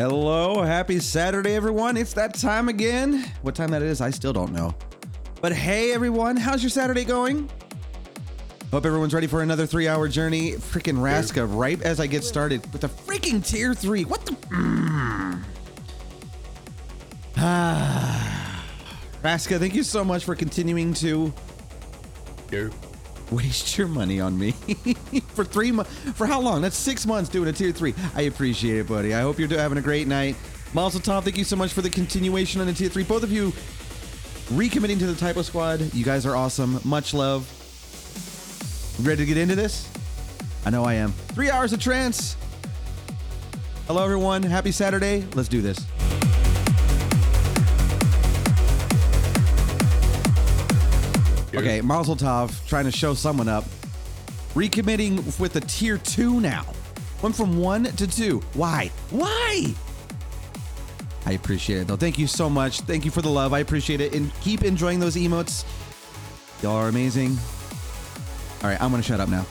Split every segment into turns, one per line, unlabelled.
Hello, happy Saturday, everyone. It's that time again. What time that is, I still don't know. But hey, everyone, how's your Saturday going? Hope everyone's ready for another three hour journey. Freaking Raska, right as I get started with the freaking tier three. What the? Mm. Ah. Raska, thank you so much for continuing to
Here.
waste your money on me for three months. For how long? That's six months doing a tier three. I appreciate it, buddy. I hope you're having a great night. And Tom, thank you so much for the continuation on the tier three. Both of you recommitting to the Typo Squad. You guys are awesome. Much love. Ready to get into this? I know I am. Three hours of trance. Hello, everyone. Happy Saturday. Let's do this. Okay, Mazel Tov trying to show someone up. Recommitting with a tier two now. Went from one to two. Why? Why? I appreciate it though. Thank you so much. Thank you for the love. I appreciate it. And keep enjoying those emotes. Y'all are amazing. All right, I'm gonna shut up now.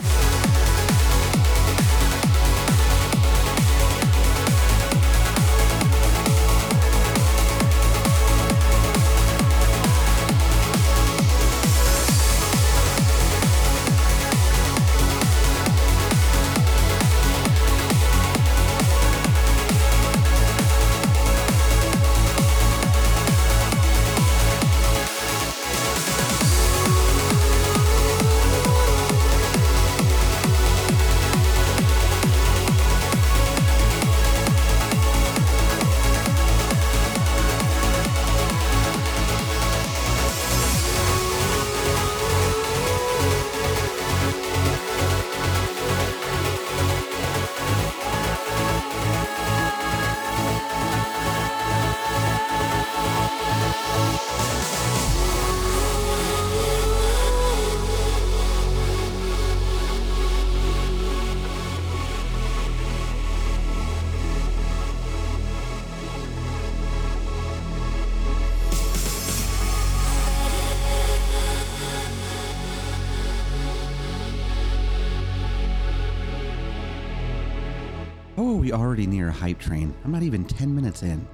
Hype train. I'm not even 10 minutes in.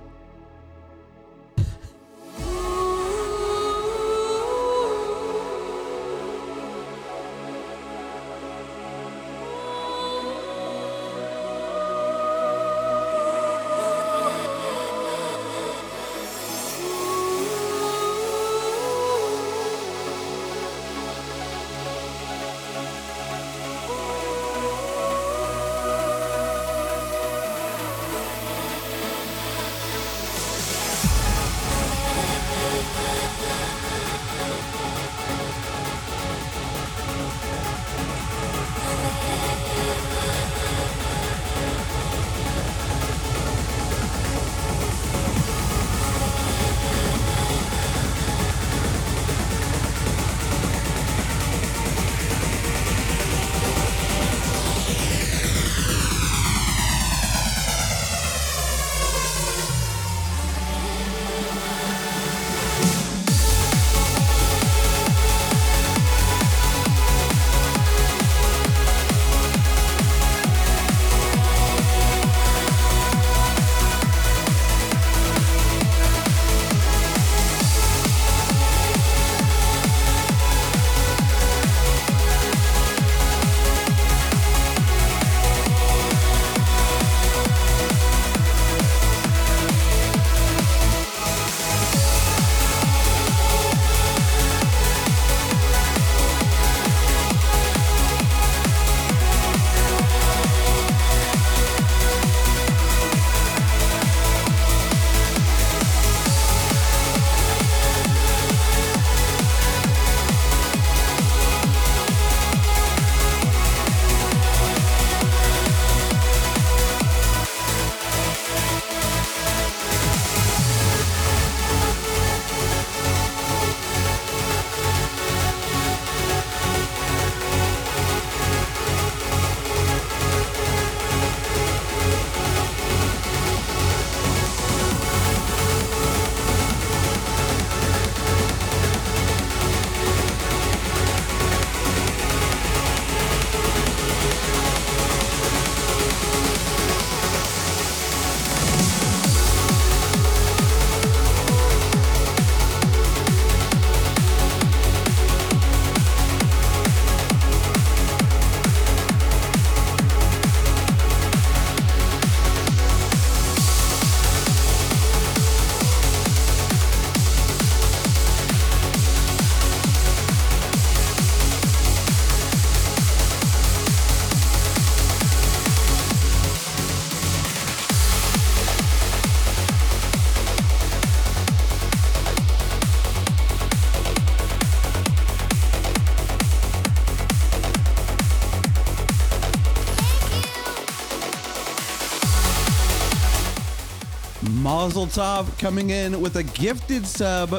Mazel Tov coming in with a gifted sub.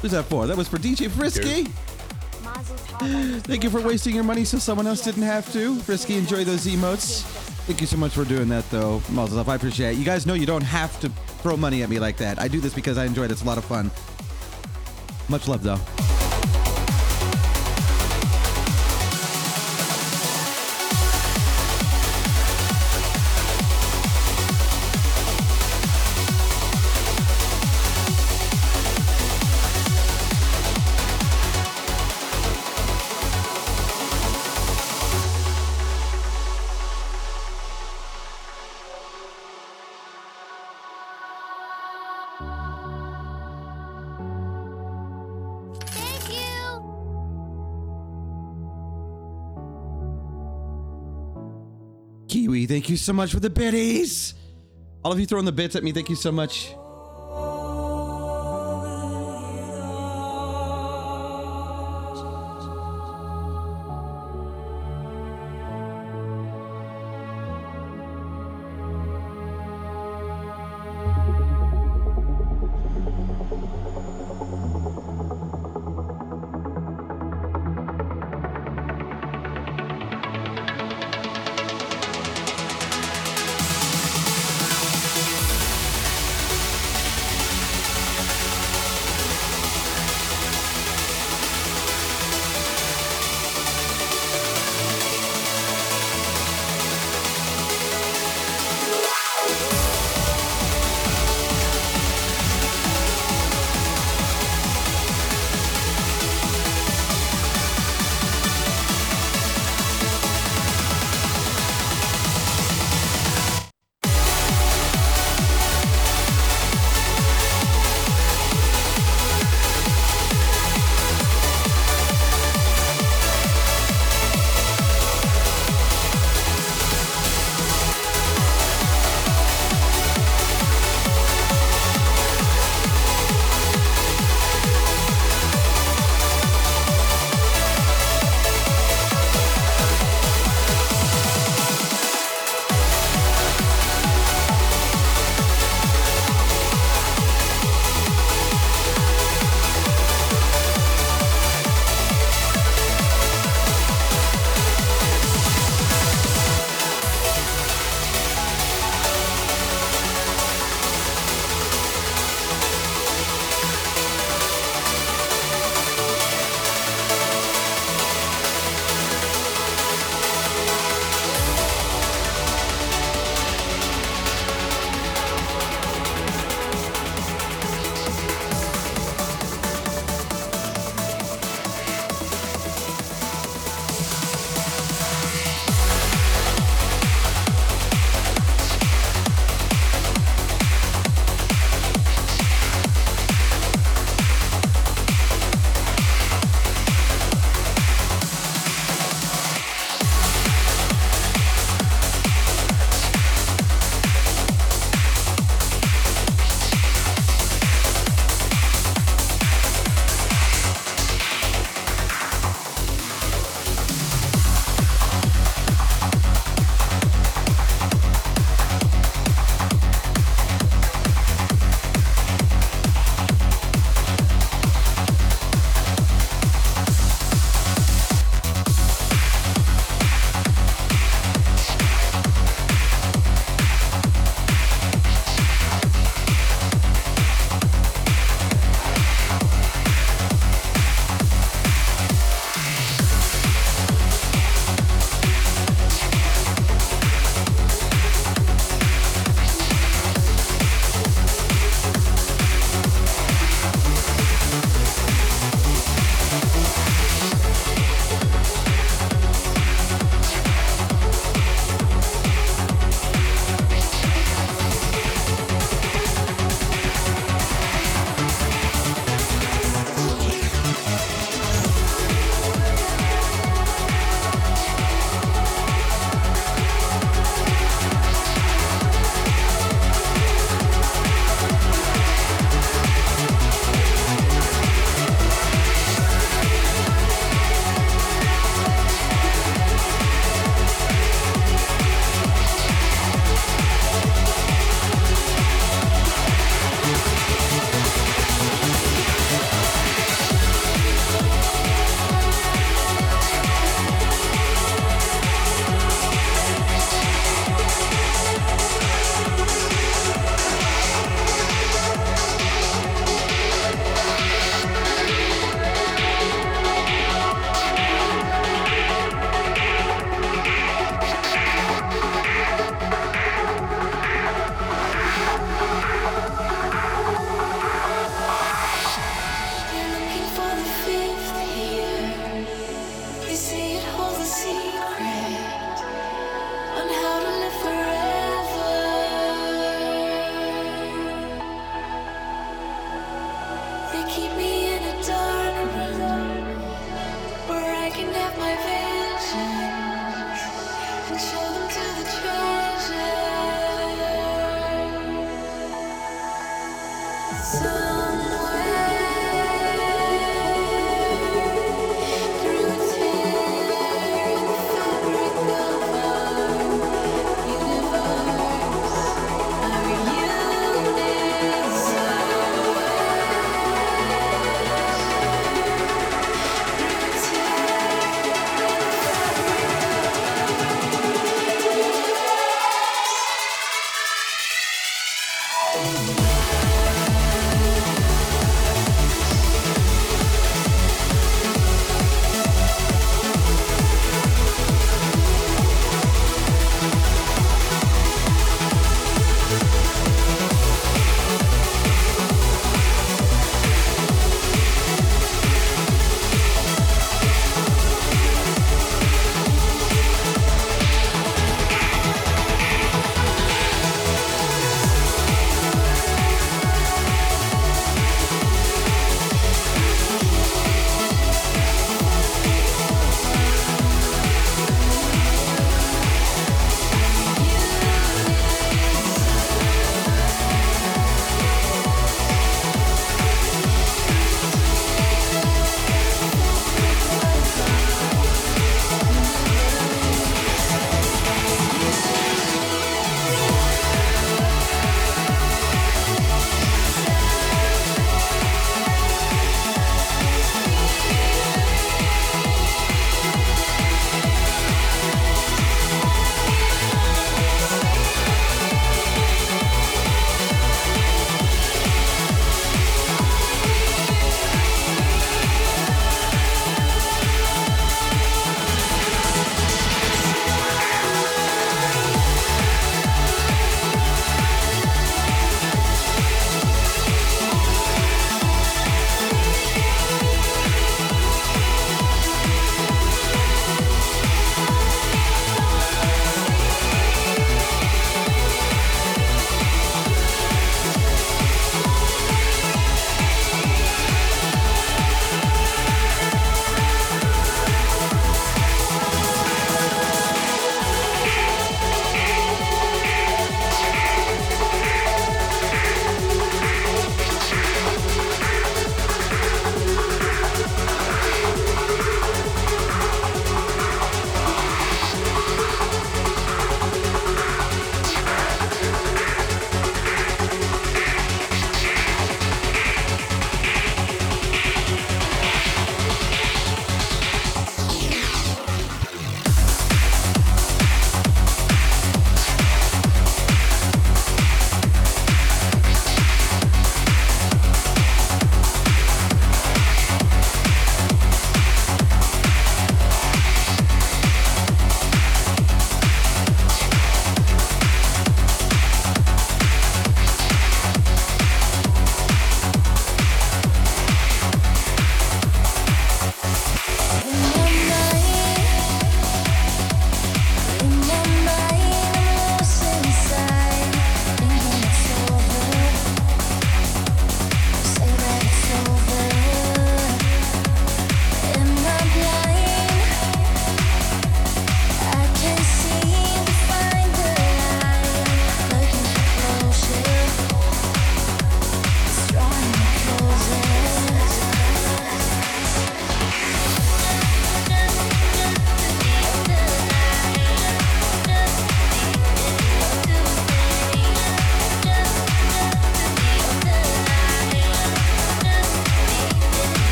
Who's that for? That was for DJ Frisky. Thank you for wasting your money so someone else didn't have to. Frisky, enjoy those emotes. Thank you so much for doing that, though. Mazel Tov. I appreciate it. You guys know you don't have to throw money at me like that. I do this because I enjoy it. It's a lot of fun. Much love, though.
You
so much for the biddies. All of you throwing the bits at me, thank you so much.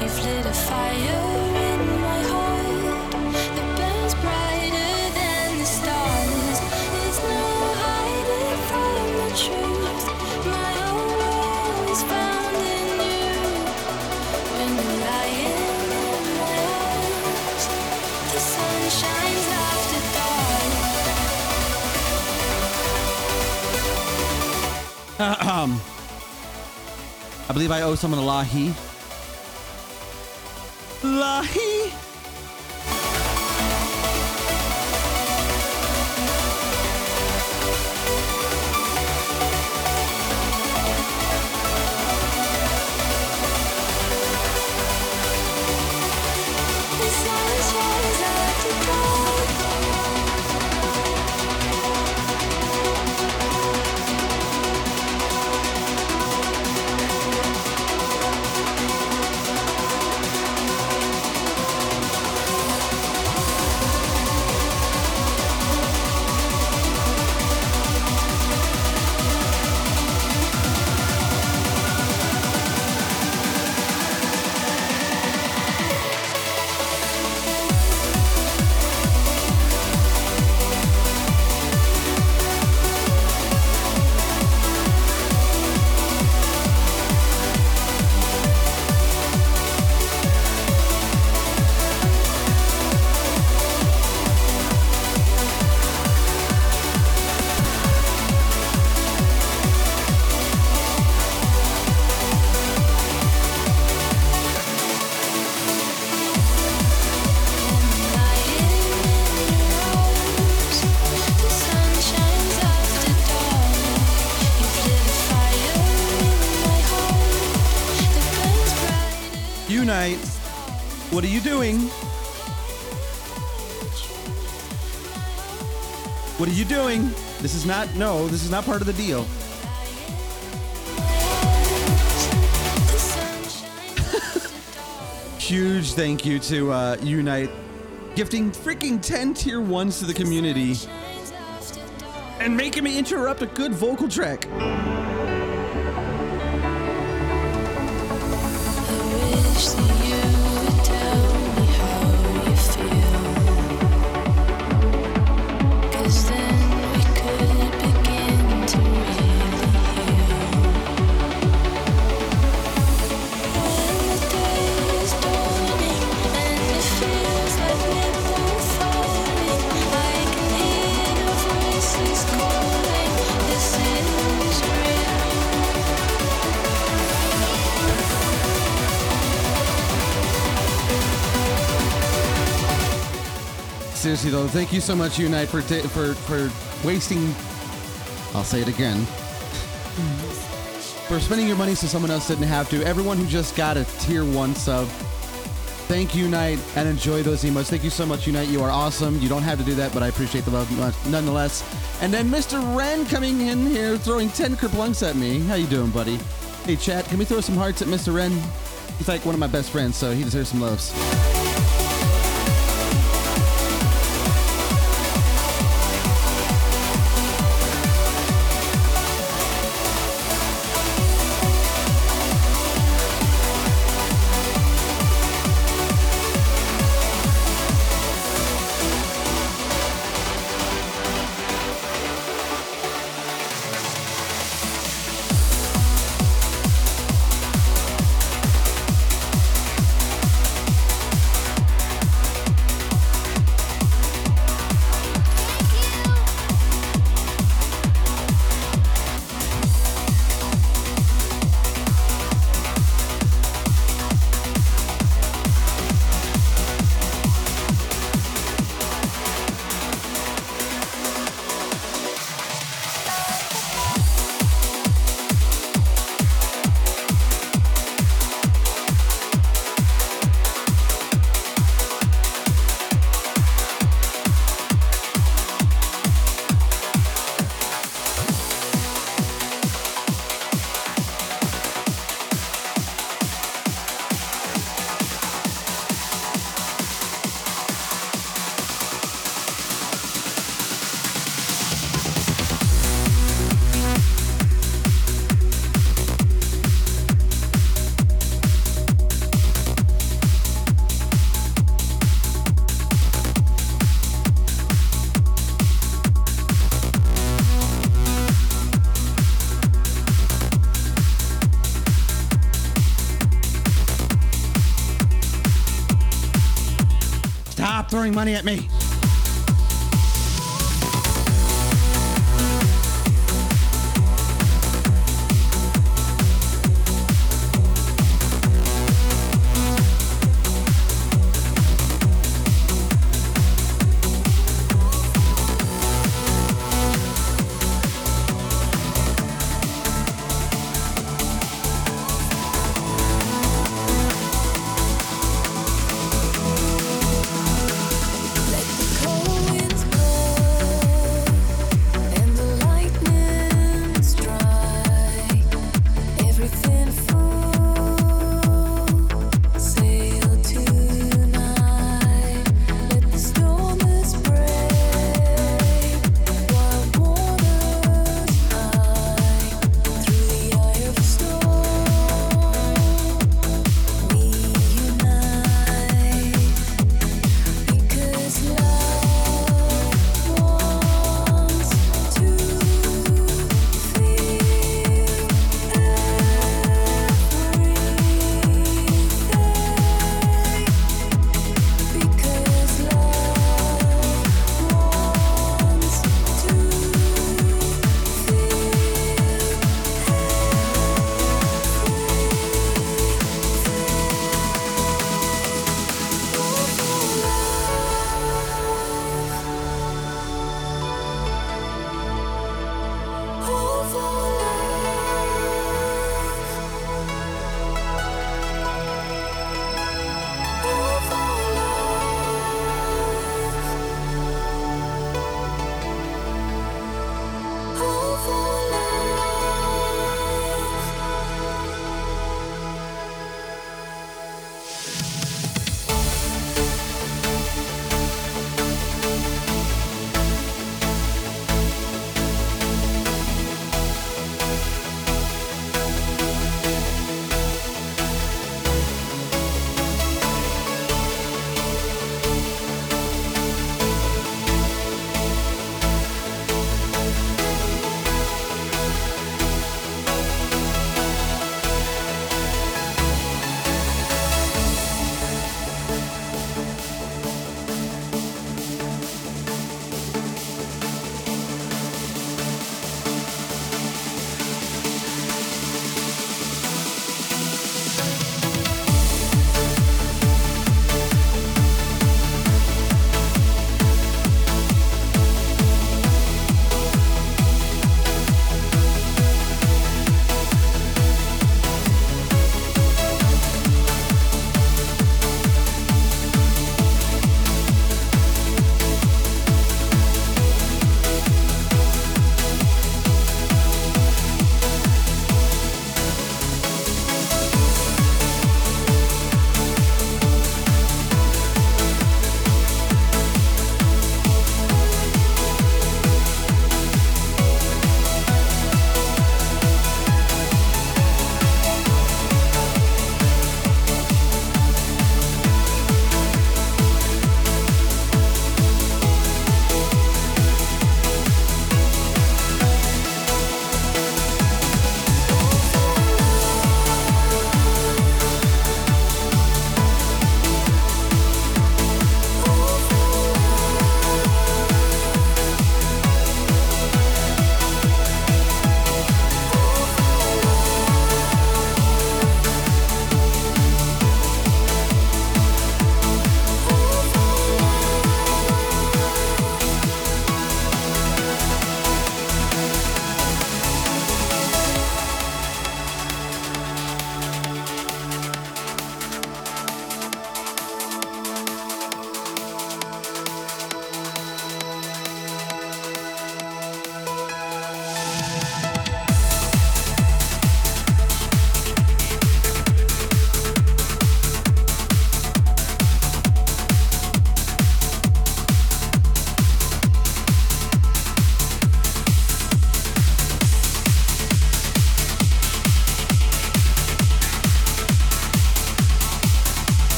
I
believe I owe someone a lahi. Lahi. Not, no, this is not part of the deal. Huge thank you to uh, Unite, gifting freaking 10 tier ones to the community and making me interrupt a good vocal track. Thank you so much, Unite, for ta- for for wasting. I'll say it again. for spending your money so someone else didn't have to. Everyone who just got a tier one sub, thank you, Unite, and enjoy those emotes. Thank you so much, Unite. You are awesome. You don't have to do that, but I appreciate the love much, nonetheless. And then Mr. Ren coming in here, throwing ten kerplunks at me. How you doing, buddy? Hey, chat, can we throw some hearts at Mr. Ren? He's like one of my best friends, so he deserves some loves.
Throwing money at me.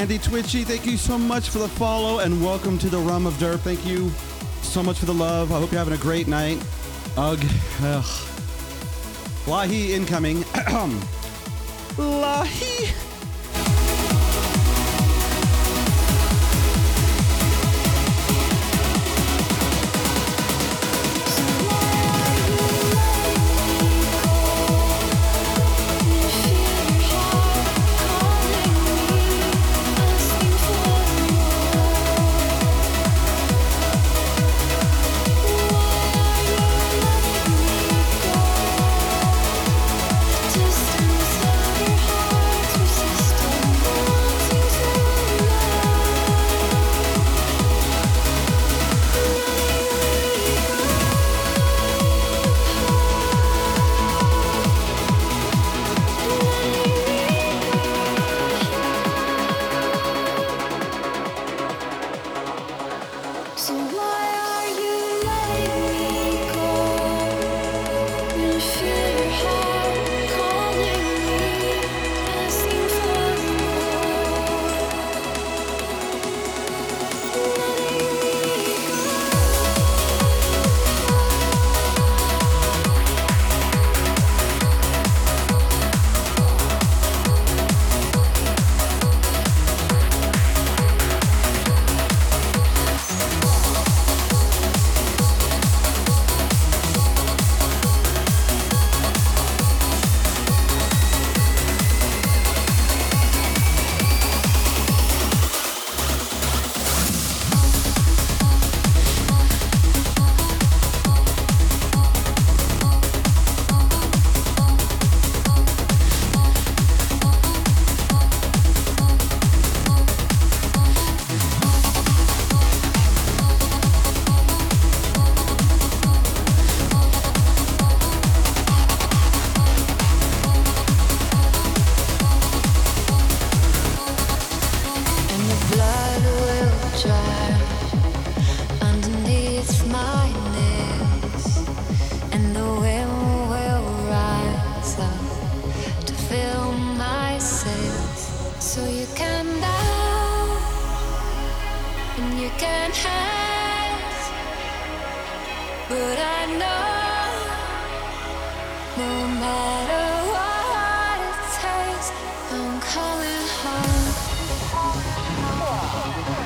Andy Twitchy, thank you so much for the follow and welcome to the Rum of Derp. Thank you so much for the love. I hope you're having a great night. Ugh. Ugh. Lahi incoming. Lahi.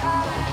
Yeah.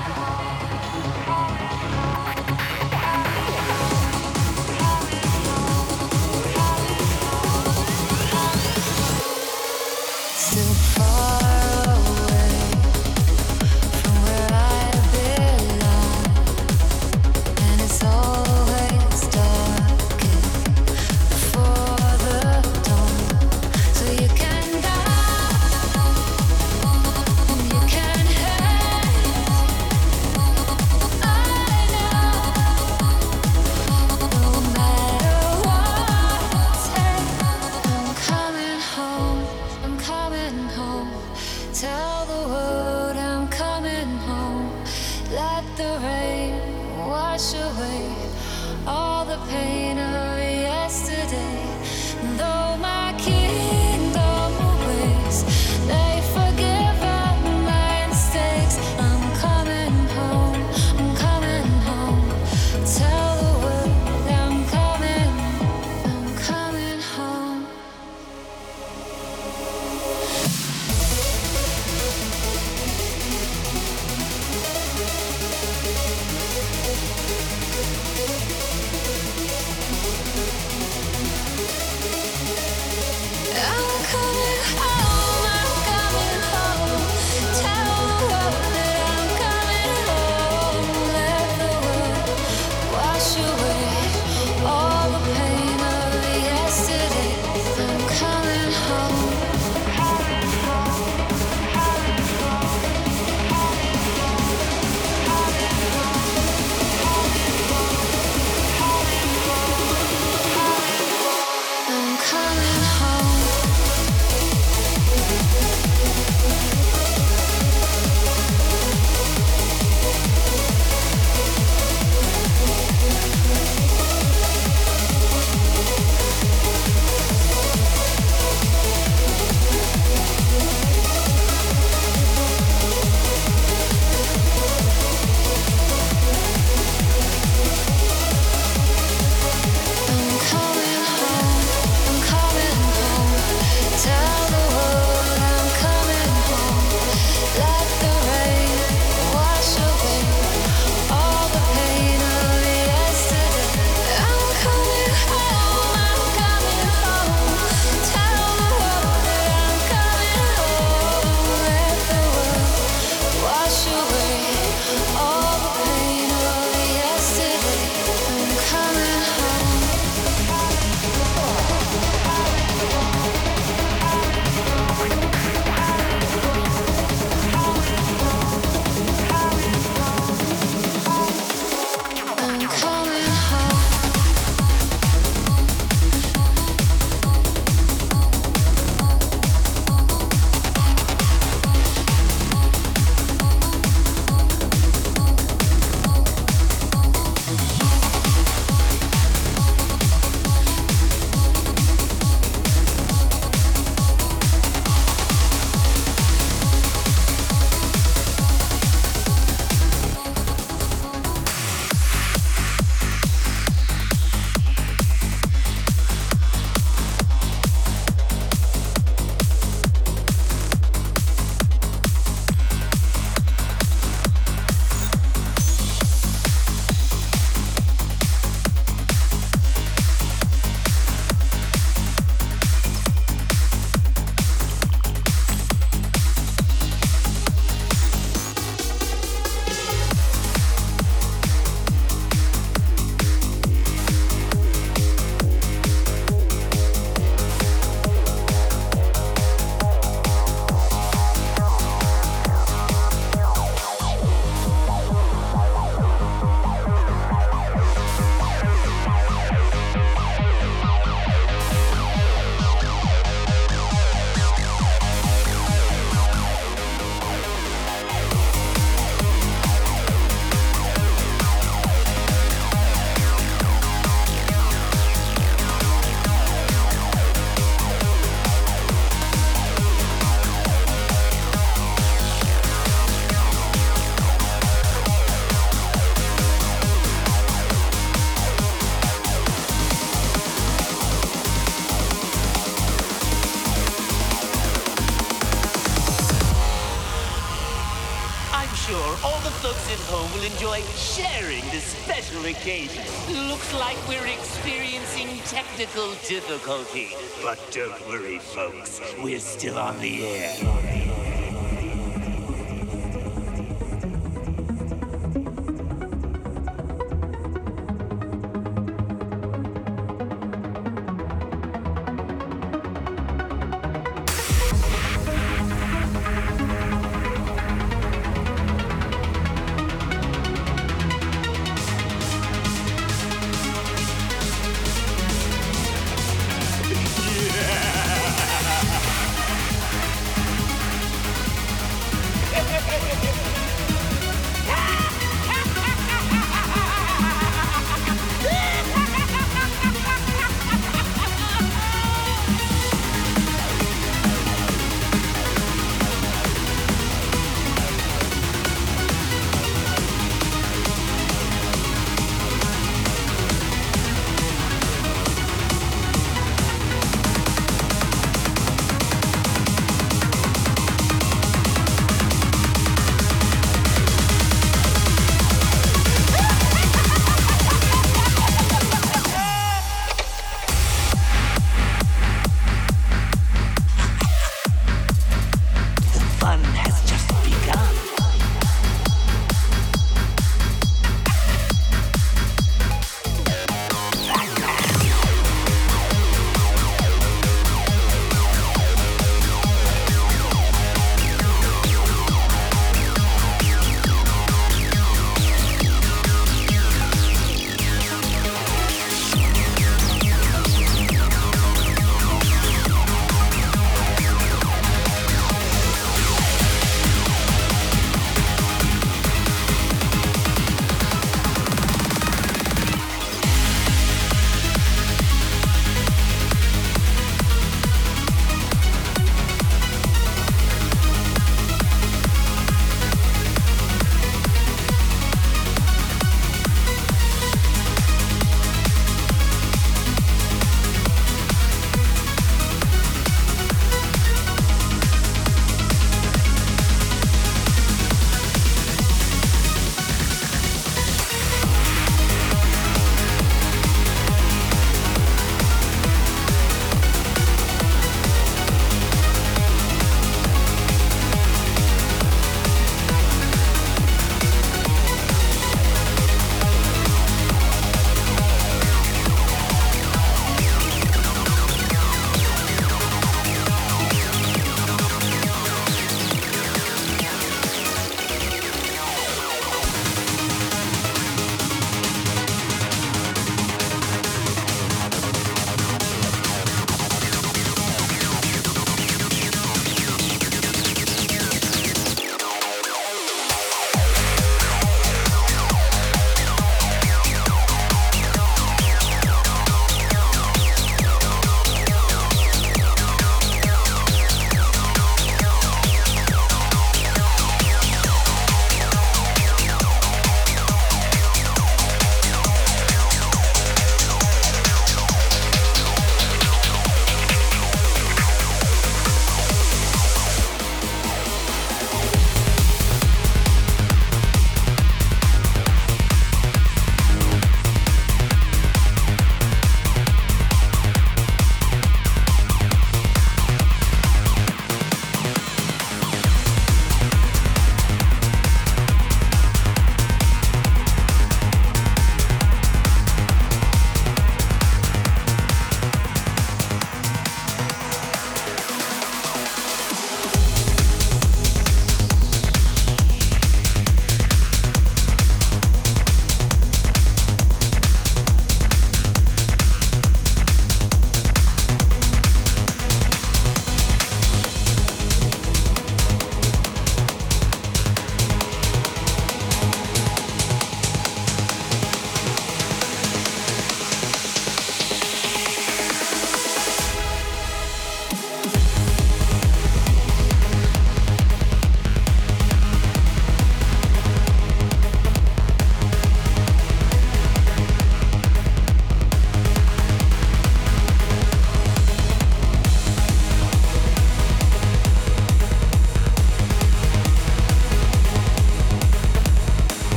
Special occasion. Looks like we're experiencing technical difficulty. But don't worry, folks. We're still on the air.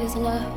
His love.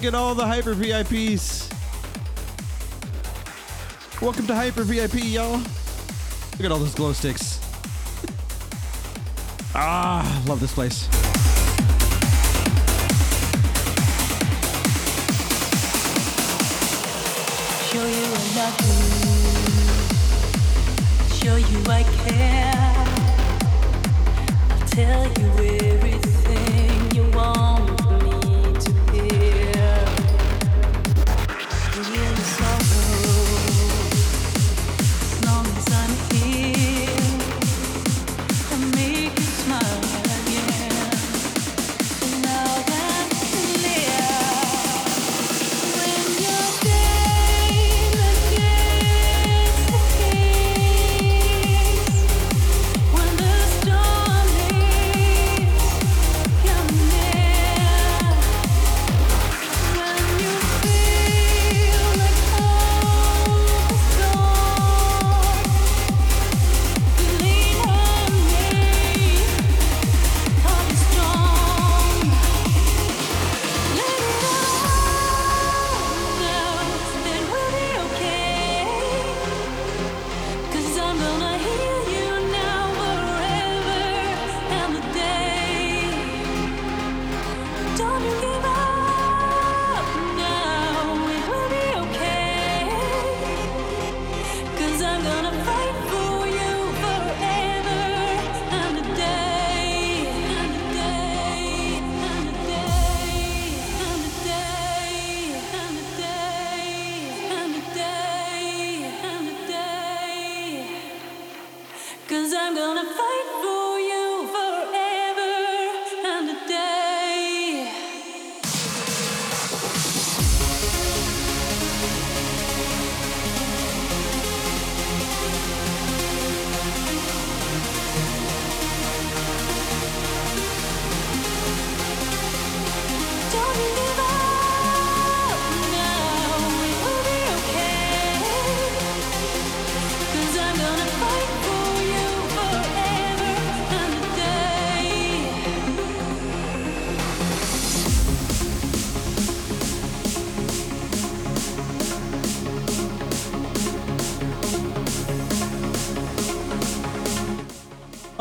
look at all the Hyper VIPs. Welcome to Hyper VIP, y'all. Look at all those glow sticks. Ah, love this place.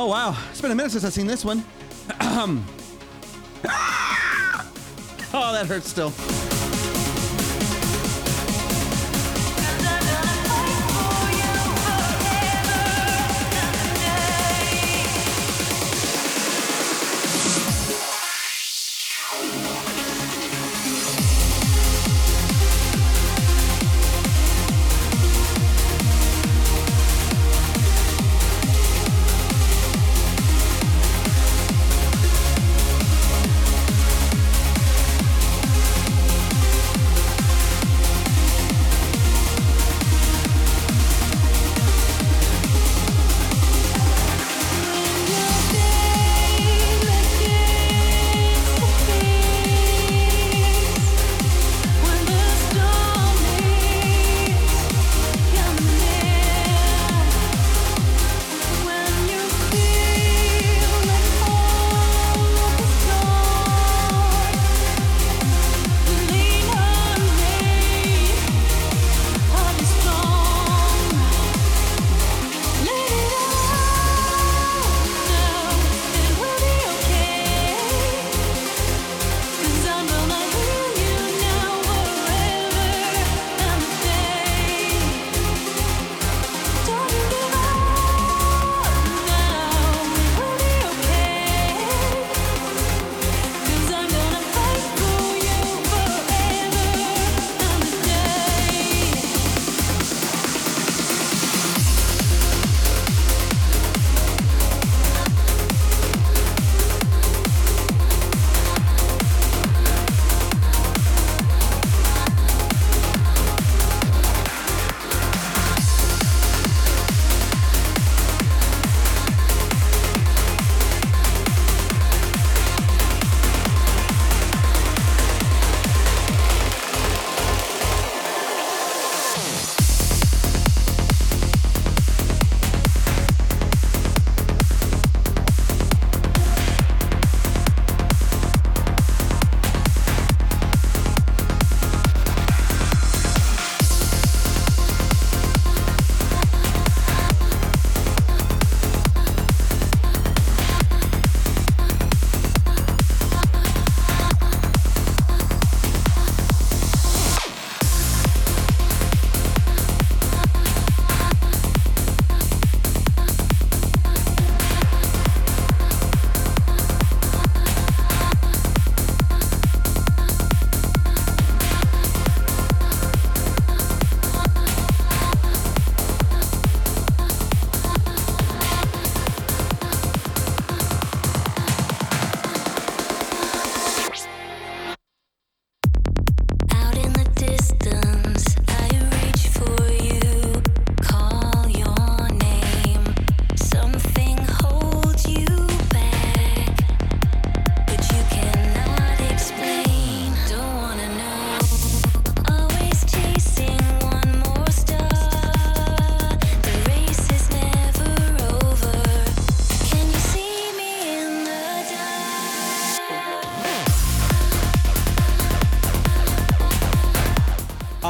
Oh, wow. It's been a minute since I've seen this one. oh, that hurts still.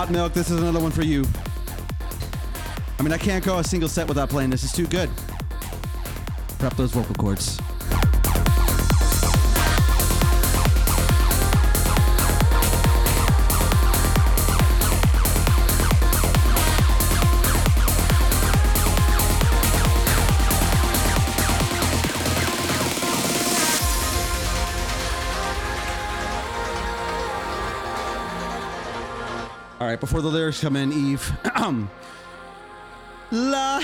Milk, this is another one for you. I mean, I can't go a single set without playing this. It's too good. Prep those vocal cords. right, before the lyrics come in, Eve. La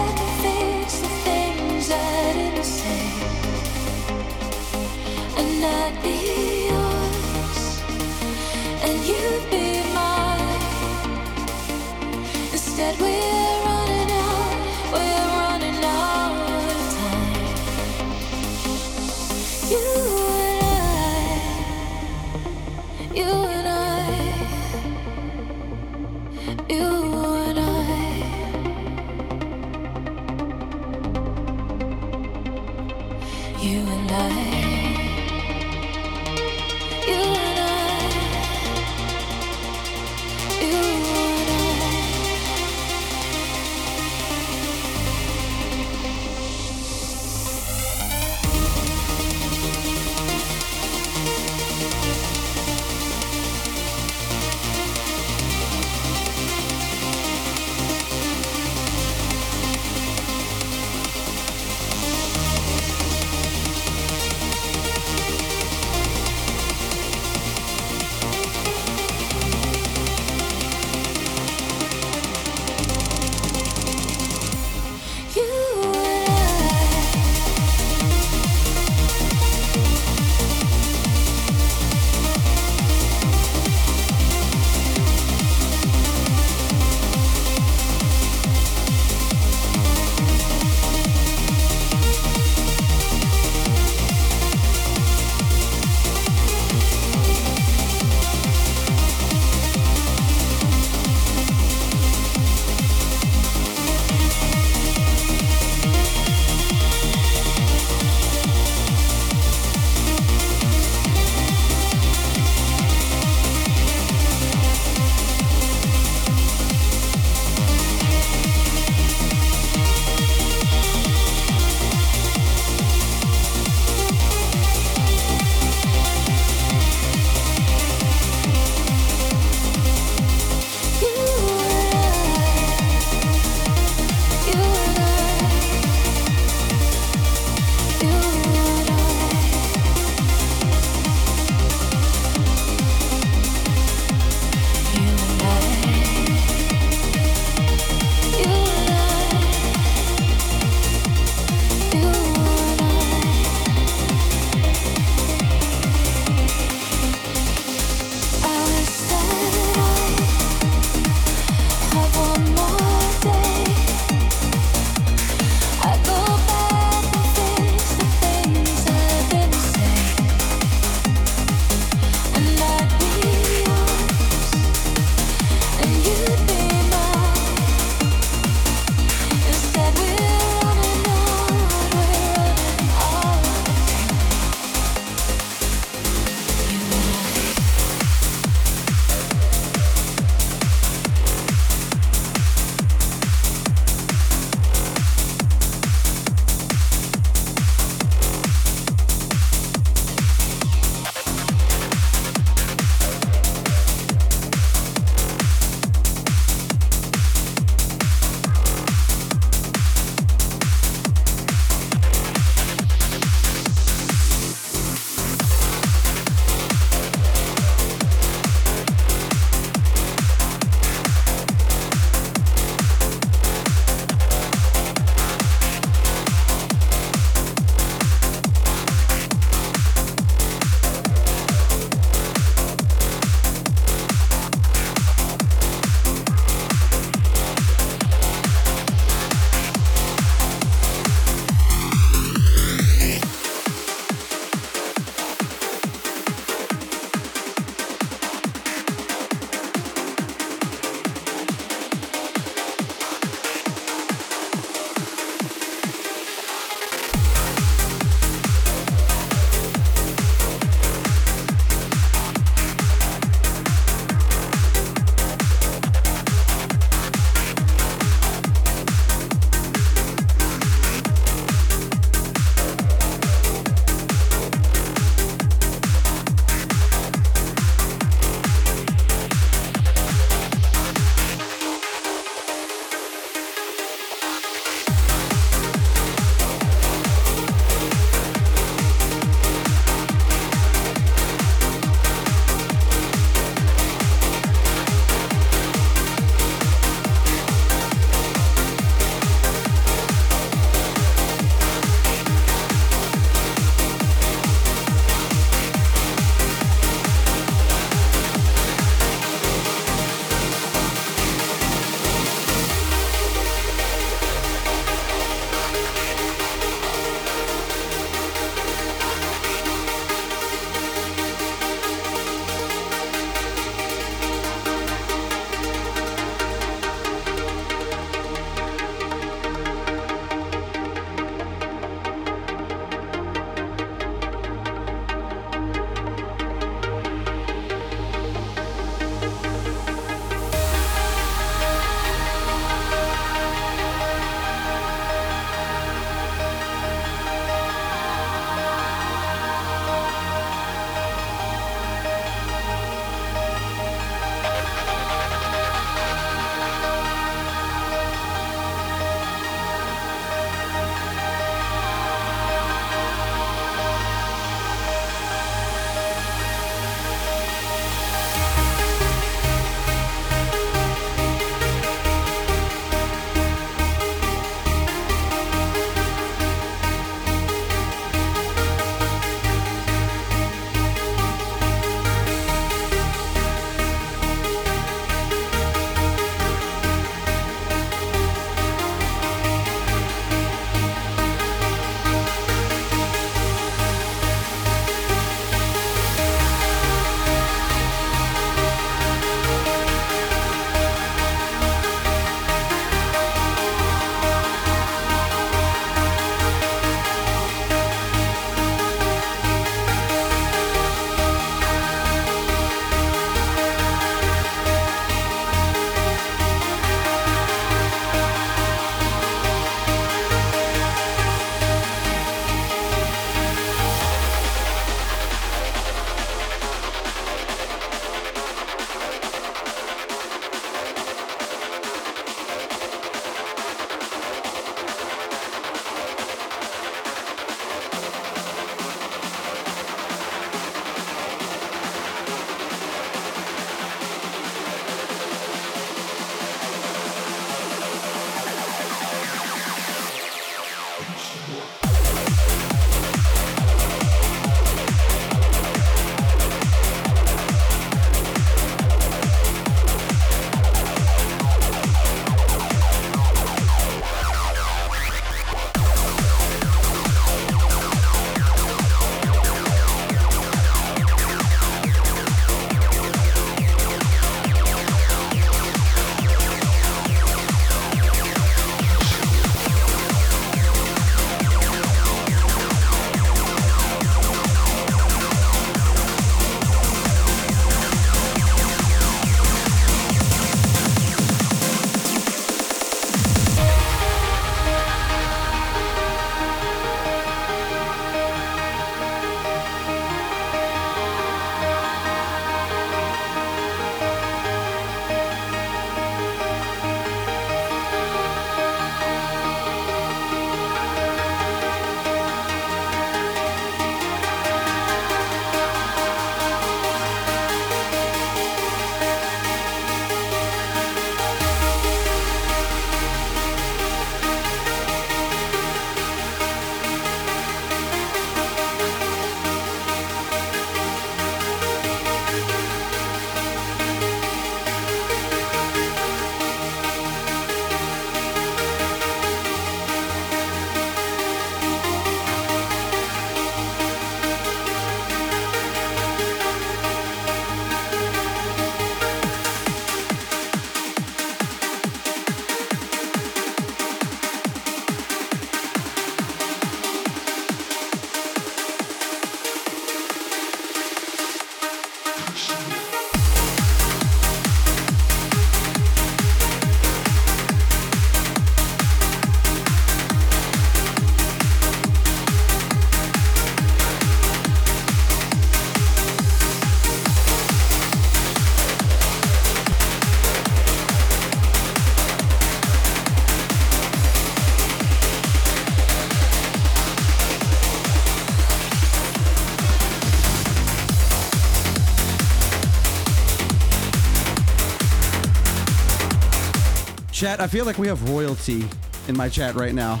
Chat, I feel like we have royalty in my chat right now.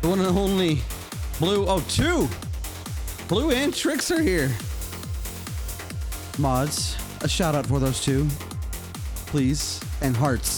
The one and only Blue. Oh, two! Blue and Tricks are here. Mods, a shout out for those two, please, and hearts.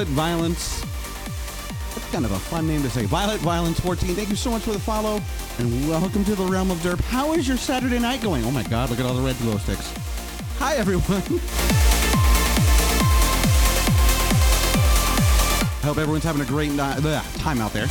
Violet Violence. That's kind of a fun name to say. Violet Violence 14. Thank you so much for the follow and welcome to the realm of derp. How is your Saturday night going? Oh my God, look at all the red glow sticks. Hi, everyone. Hope everyone's having a great ni- bleh, time out there.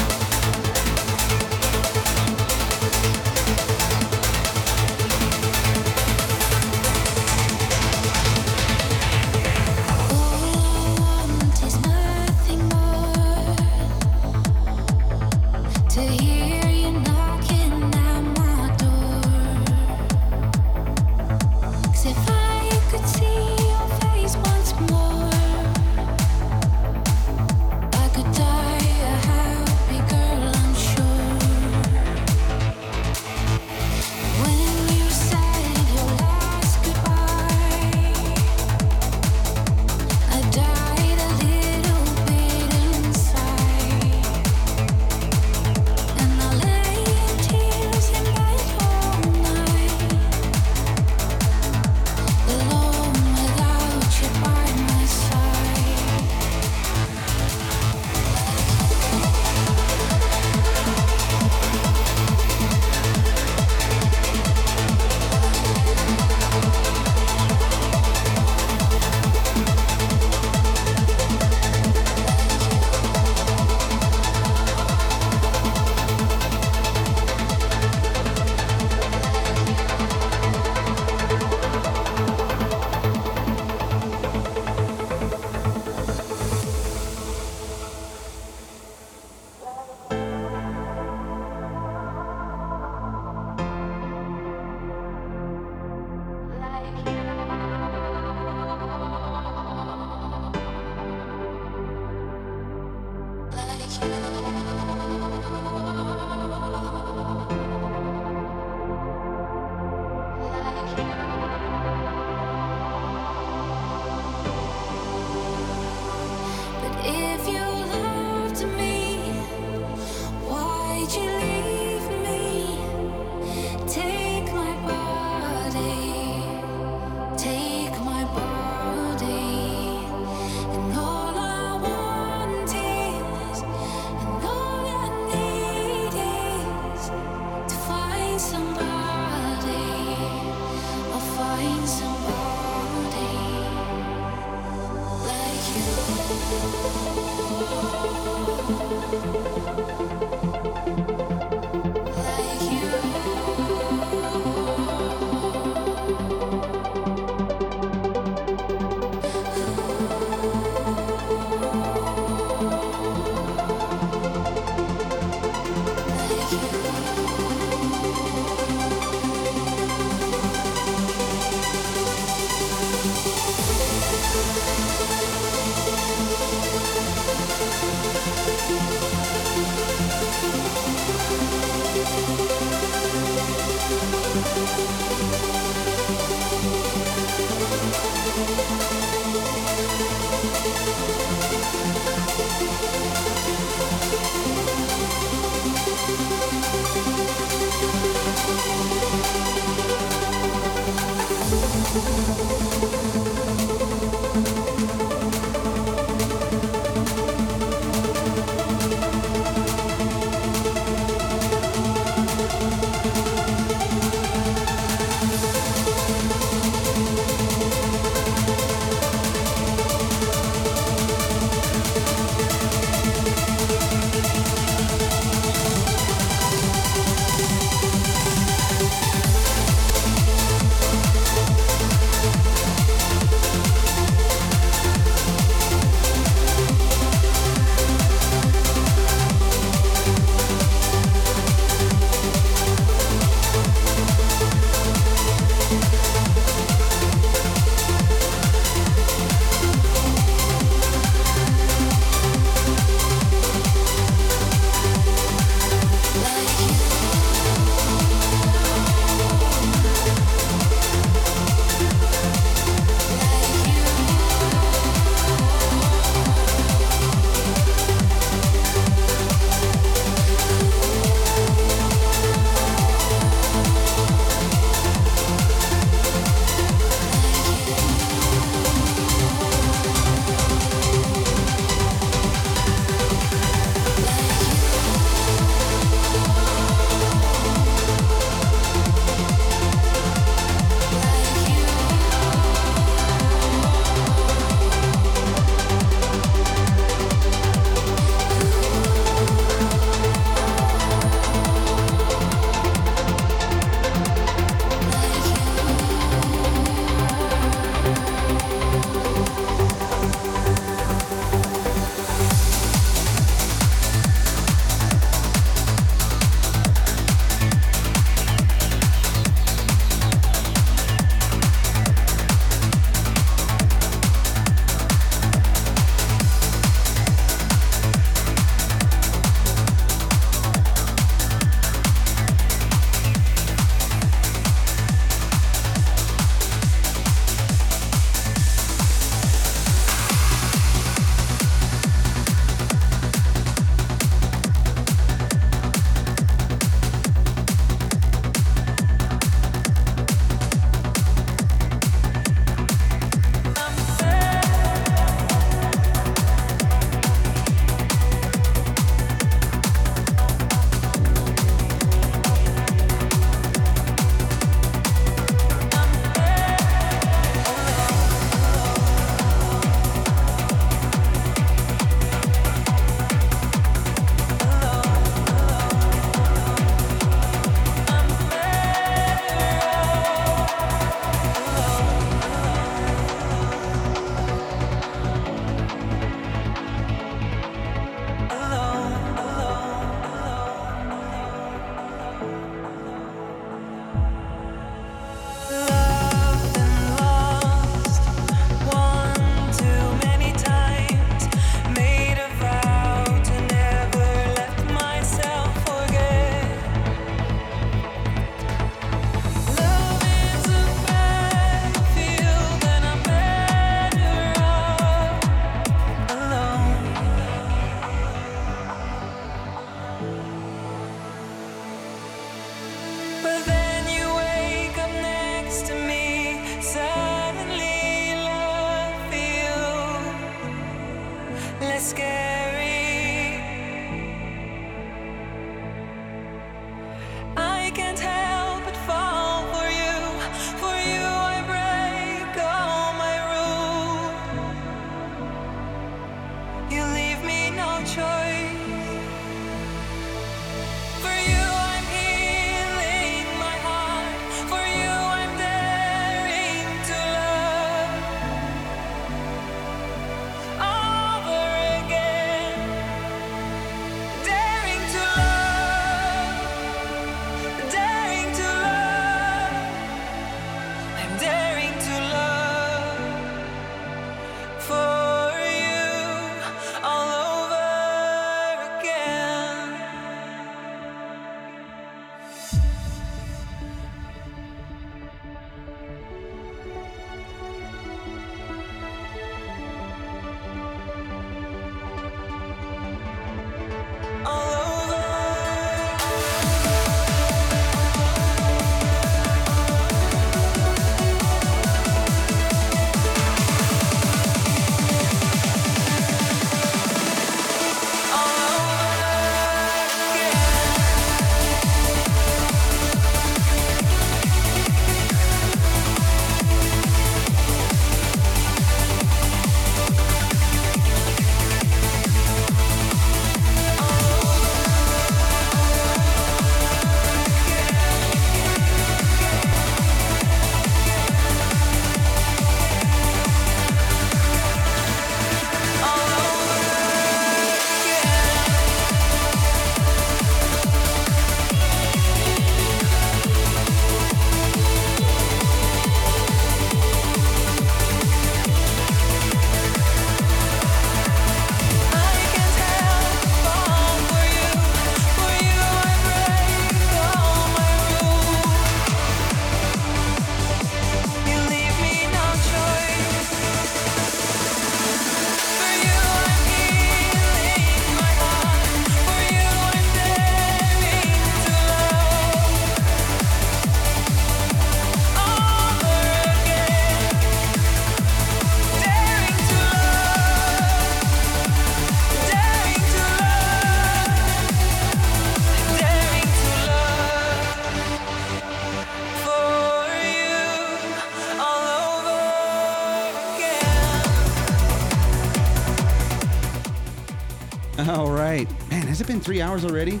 Been three hours already?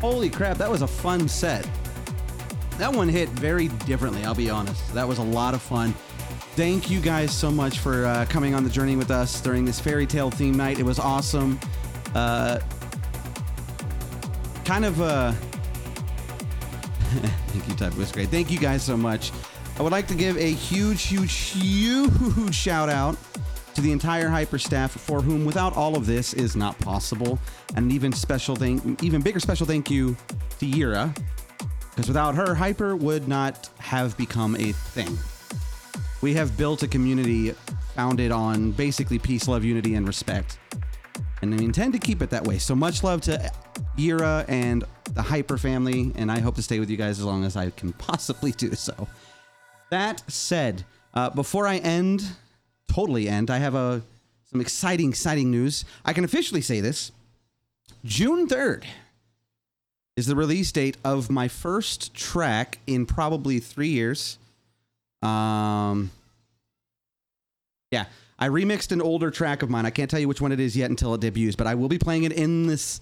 Holy crap, that was a fun set. That one hit very differently, I'll be honest. That was a lot of fun. Thank you guys so much for uh, coming on the journey with us during this fairy tale theme night. It was awesome. Uh, kind of uh thank you type was great thank you guys so much i would like to give a huge huge huge shout out to the entire hyper staff for whom without all of this is not possible and an even special thank even bigger special thank you to yira because without her hyper would not have become a thing we have built a community founded on basically peace love unity and respect and I intend to keep it that way. So much love to Yira and the Hyper family, and I hope to stay with you guys as long as I can possibly do so. That said, uh, before I end, totally end, I have a some exciting, exciting news. I can officially say this: June third is the release date of my first track in probably three years. Um, yeah, I remixed an older track of mine. I can't tell you which one it is yet until it debuts, but I will be playing it in this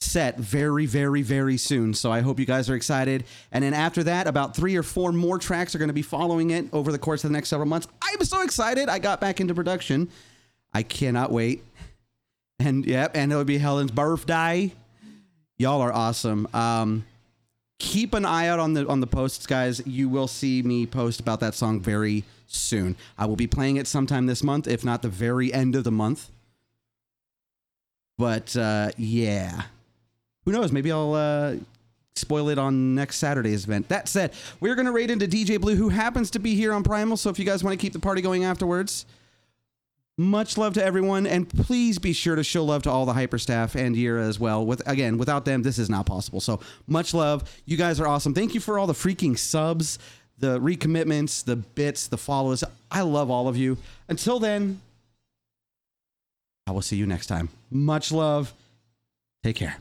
set very, very, very soon. So I hope you guys are excited. And then after that, about three or four more tracks are going to be following it over the course of the next several months. I'm so excited. I got back into production. I cannot wait. And yep, and it'll be Helen's birthday. Y'all are awesome. Um, keep an eye out on the on the posts, guys. You will see me post about that song very soon. I will be playing it sometime this month, if not the very end of the month. But uh, yeah, who knows? Maybe I'll uh, spoil it on next Saturday's event. That said, we're gonna raid into DJ Blue, who happens to be here on Primal. So if you guys want to keep the party going afterwards. Much love to everyone, and please be sure to show love to all the hyper staff and Yira as well. With again, without them, this is not possible. So much love. You guys are awesome. Thank you for all the freaking subs, the recommitments, the bits, the follows. I love all of you. Until then, I will see you next time. Much love. Take care.